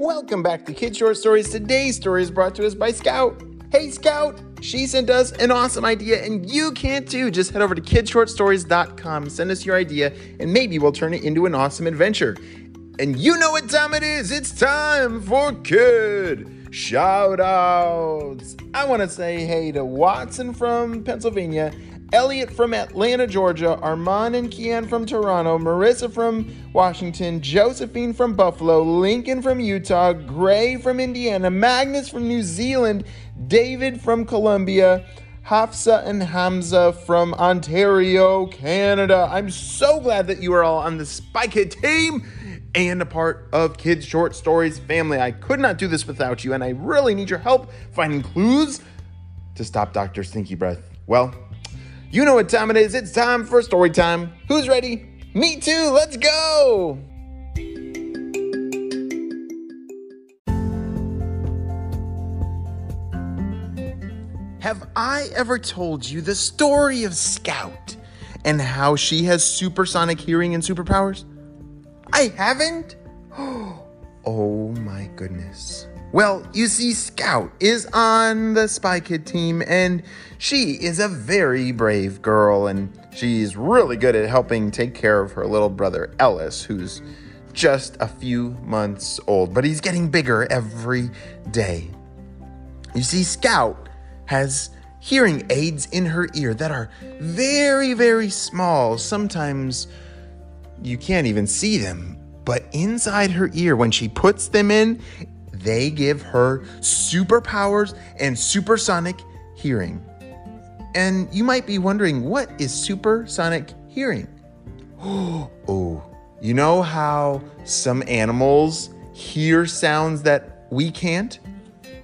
Welcome back to Kid Short Stories. Today's story is brought to us by Scout. Hey, Scout! She sent us an awesome idea, and you can too. Just head over to kidshortstories.com, send us your idea, and maybe we'll turn it into an awesome adventure. And you know what time it is? It's time for Kid Shout Outs. I want to say hey to Watson from Pennsylvania Elliot from Atlanta, Georgia, Armand and Kian from Toronto, Marissa from Washington, Josephine from Buffalo, Lincoln from Utah, Gray from Indiana, Magnus from New Zealand, David from Colombia, Hafsa and Hamza from Ontario, Canada. I'm so glad that you are all on the Spy Kid team and a part of Kids Short Stories family. I could not do this without you, and I really need your help finding clues to stop Dr. Stinky Breath. Well, you know what time it is. It's time for story time. Who's ready? Me too. Let's go. Have I ever told you the story of Scout and how she has supersonic hearing and superpowers? I haven't? Oh my goodness. Well, you see, Scout is on the Spy Kid team, and she is a very brave girl, and she's really good at helping take care of her little brother Ellis, who's just a few months old, but he's getting bigger every day. You see, Scout has hearing aids in her ear that are very, very small. Sometimes you can't even see them, but inside her ear, when she puts them in, they give her superpowers and supersonic hearing. And you might be wondering, what is supersonic hearing? oh, you know how some animals hear sounds that we can't?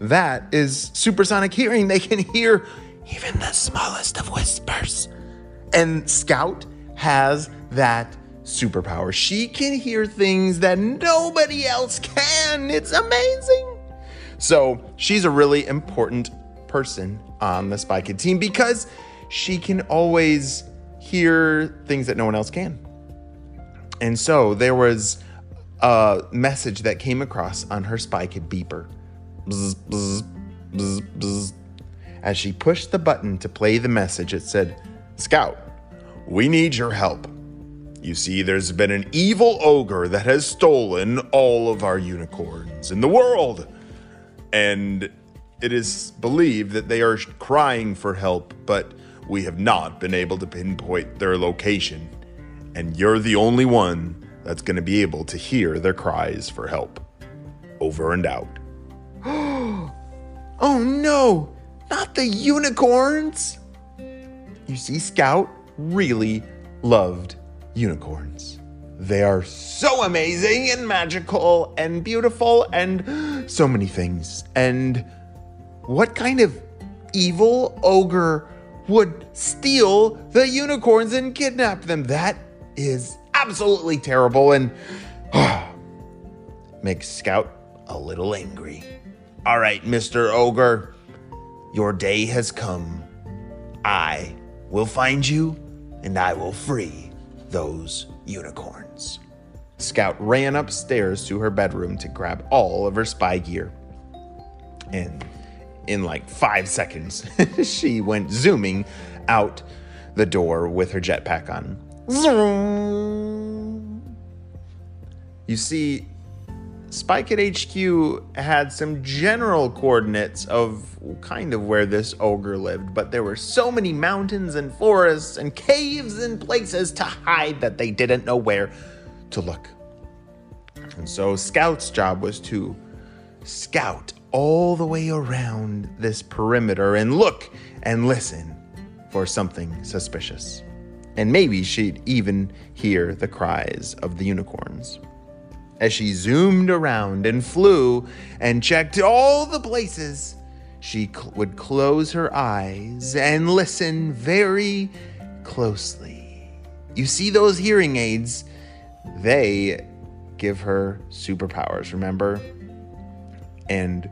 That is supersonic hearing. They can hear even the smallest of whispers. And Scout has that superpower. She can hear things that nobody else can. It's amazing. So she's a really important person on the Spy Kid team because she can always hear things that no one else can. And so there was a message that came across on her Spy Kid beeper. Bzz, bzz, bzz. As she pushed the button to play the message, it said, Scout, we need your help. You see, there's been an evil ogre that has stolen all of our unicorns in the world. And it is believed that they are crying for help, but we have not been able to pinpoint their location. And you're the only one that's going to be able to hear their cries for help. Over and out. oh no, not the unicorns! You see, Scout really loved unicorns. They are so amazing and magical and beautiful and so many things. And what kind of evil ogre would steal the unicorns and kidnap them? That is absolutely terrible and makes Scout a little angry. All right, Mr. Ogre, your day has come. I will find you and I will free those unicorns. Scout ran upstairs to her bedroom to grab all of her spy gear. And in like five seconds, she went zooming out the door with her jetpack on. Zoom. You see, Spy Kid HQ had some general coordinates of kind of where this ogre lived, but there were so many mountains and forests and caves and places to hide that they didn't know where to look. And so Scout's job was to scout all the way around this perimeter and look and listen for something suspicious. And maybe she'd even hear the cries of the unicorns as she zoomed around and flew and checked all the places, she cl- would close her eyes and listen very closely. You see those hearing aids? They give her superpowers, remember? And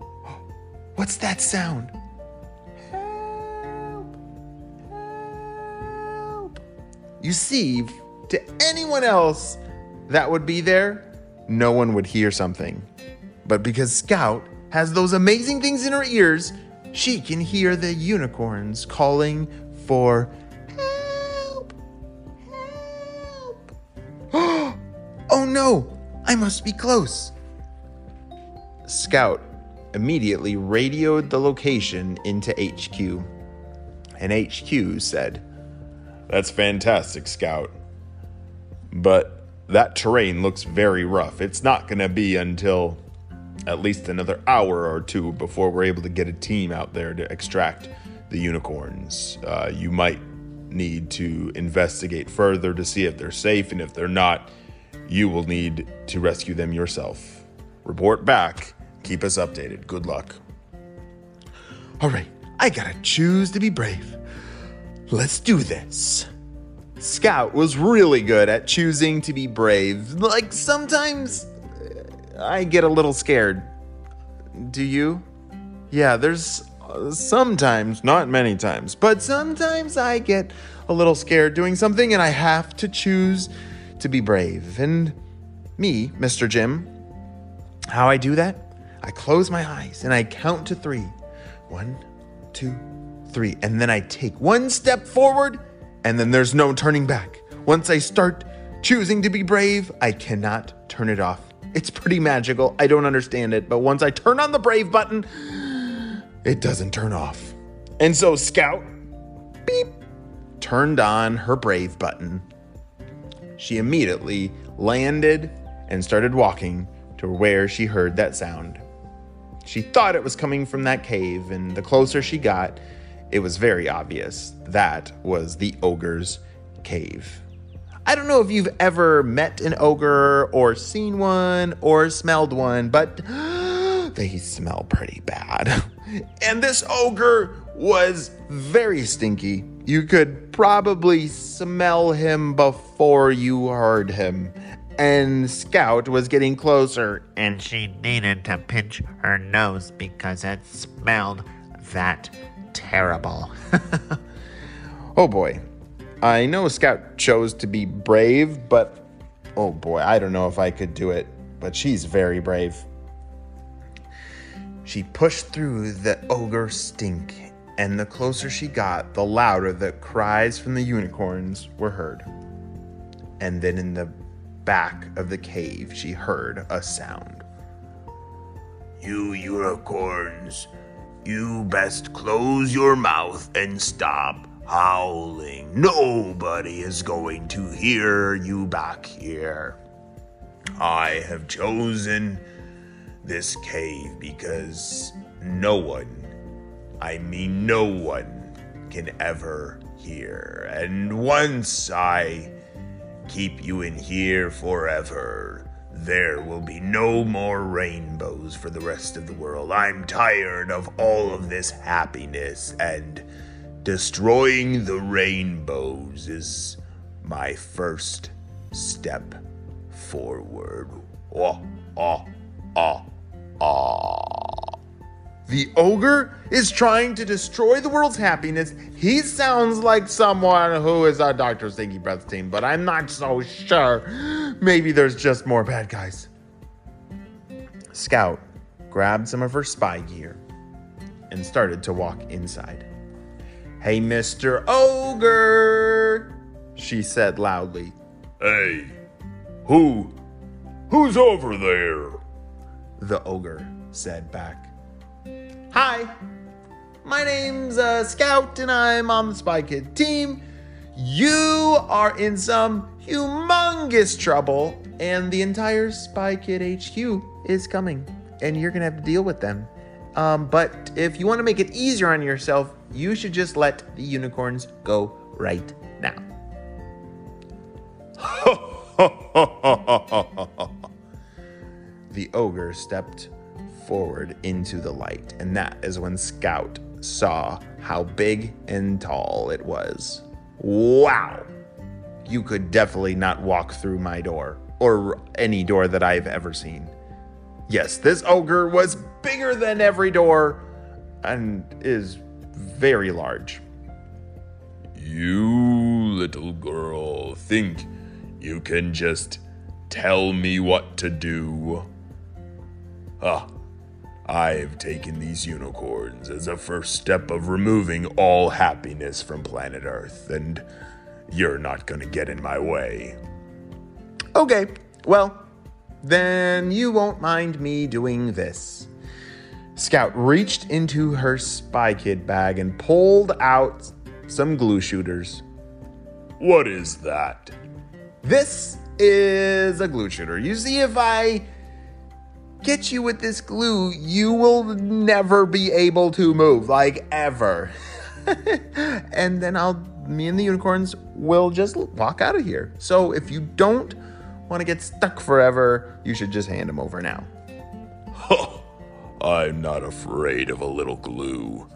what's that sound? Help! Help! You see, to anyone else, that would be there, no one would hear something. But because Scout has those amazing things in her ears, she can hear the unicorns calling for help. Help. oh no, I must be close. Scout immediately radioed the location into HQ. And HQ said, That's fantastic, Scout. But that terrain looks very rough. It's not going to be until at least another hour or two before we're able to get a team out there to extract the unicorns. Uh, you might need to investigate further to see if they're safe, and if they're not, you will need to rescue them yourself. Report back. Keep us updated. Good luck. All right, I gotta choose to be brave. Let's do this. Scout was really good at choosing to be brave. Like sometimes uh, I get a little scared. Do you? Yeah, there's uh, sometimes, not many times, but sometimes I get a little scared doing something and I have to choose to be brave. And me, Mr. Jim, how I do that? I close my eyes and I count to three. One, two, three. And then I take one step forward and then there's no turning back. Once I start choosing to be brave, I cannot turn it off. It's pretty magical. I don't understand it, but once I turn on the brave button, it doesn't turn off. And so Scout, beep, turned on her brave button. She immediately landed and started walking to where she heard that sound. She thought it was coming from that cave, and the closer she got, it was very obvious that was the ogre's cave. I don't know if you've ever met an ogre or seen one or smelled one, but they smell pretty bad. And this ogre was very stinky. You could probably smell him before you heard him. And Scout was getting closer. and she needed to pinch her nose because it smelled that terrible. Oh boy. I know Scout chose to be brave, but oh boy, I don't know if I could do it. But she's very brave. She pushed through the ogre stink, and the closer she got, the louder the cries from the unicorns were heard. And then in the back of the cave, she heard a sound. You unicorns, you best close your mouth and stop howling. Nobody is going to hear you back here. I have chosen this cave because no one, I mean no one, can ever hear. And once I keep you in here forever. There will be no more rainbows for the rest of the world. I'm tired of all of this happiness, and destroying the rainbows is my first step forward. Oh, oh, oh, oh. The ogre is trying to destroy the world's happiness. He sounds like someone who is a Dr. Stinky Breath team, but I'm not so sure. Maybe there's just more bad guys. Scout grabbed some of her spy gear and started to walk inside. Hey, Mr. Ogre, she said loudly. Hey, who? Who's over there? The ogre said back. Hi, my name's uh, Scout and I'm on the Spy Kid team. You are in some humongous trouble, and the entire Spy Kid HQ is coming, and you're gonna have to deal with them. Um, but if you want to make it easier on yourself, you should just let the unicorns go right now. the ogre stepped forward into the light, and that is when Scout saw how big and tall it was. Wow! You could definitely not walk through my door, or any door that I've ever seen. Yes, this ogre was bigger than every door and is very large. You little girl think you can just tell me what to do. Ah, I've taken these unicorns as a first step of removing all happiness from planet Earth, and you're not gonna get in my way. Okay, well, then you won't mind me doing this. Scout reached into her spy kid bag and pulled out some glue shooters. What is that? This is a glue shooter. You see, if I get you with this glue, you will never be able to move, like ever. and then I'll, me and the unicorns will just walk out of here. So if you don't want to get stuck forever, you should just hand them over now. I'm not afraid of a little glue.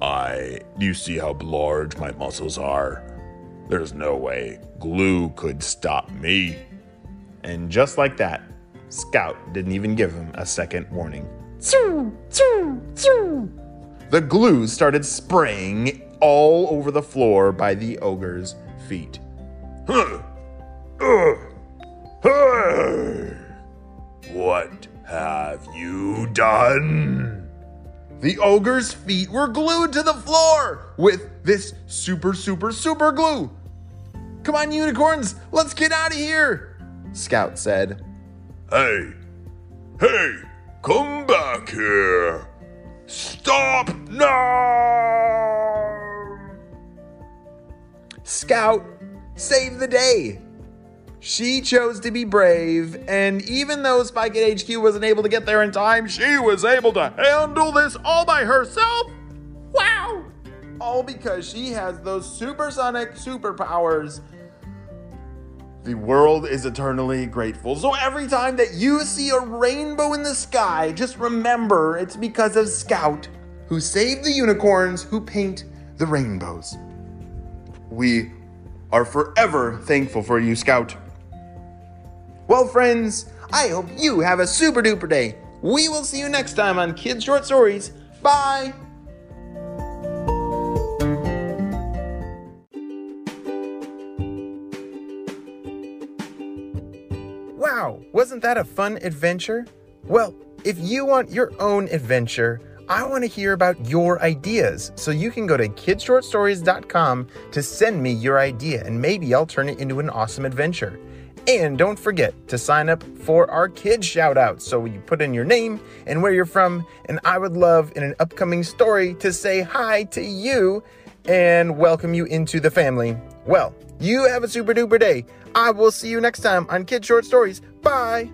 I. You see how large my muscles are? There's no way glue could stop me. And just like that, Scout didn't even give him a second warning. The glue started spraying all over the floor by the ogre's feet. Huh. Ugh. Hey. What have you done? The ogre's feet were glued to the floor with this super, super, super glue. Come on, unicorns, let's get out of here, Scout said. Hey, hey, come back here. Stop now! Scout save the day. She chose to be brave, and even though Spy Kid HQ wasn't able to get there in time, she was able to handle this all by herself. Wow! All because she has those supersonic superpowers. The world is eternally grateful. So every time that you see a rainbow in the sky, just remember it's because of Scout, who saved the unicorns who paint the rainbows. We are forever thankful for you, Scout. Well, friends, I hope you have a super duper day. We will see you next time on Kids Short Stories. Bye. Wasn't that a fun adventure? Well, if you want your own adventure, I want to hear about your ideas. So you can go to kidshortstories.com to send me your idea, and maybe I'll turn it into an awesome adventure. And don't forget to sign up for our kids shout outs. So you put in your name and where you're from, and I would love in an upcoming story to say hi to you and welcome you into the family. Well, you have a super duper day. I will see you next time on Kid Short Stories. Bye.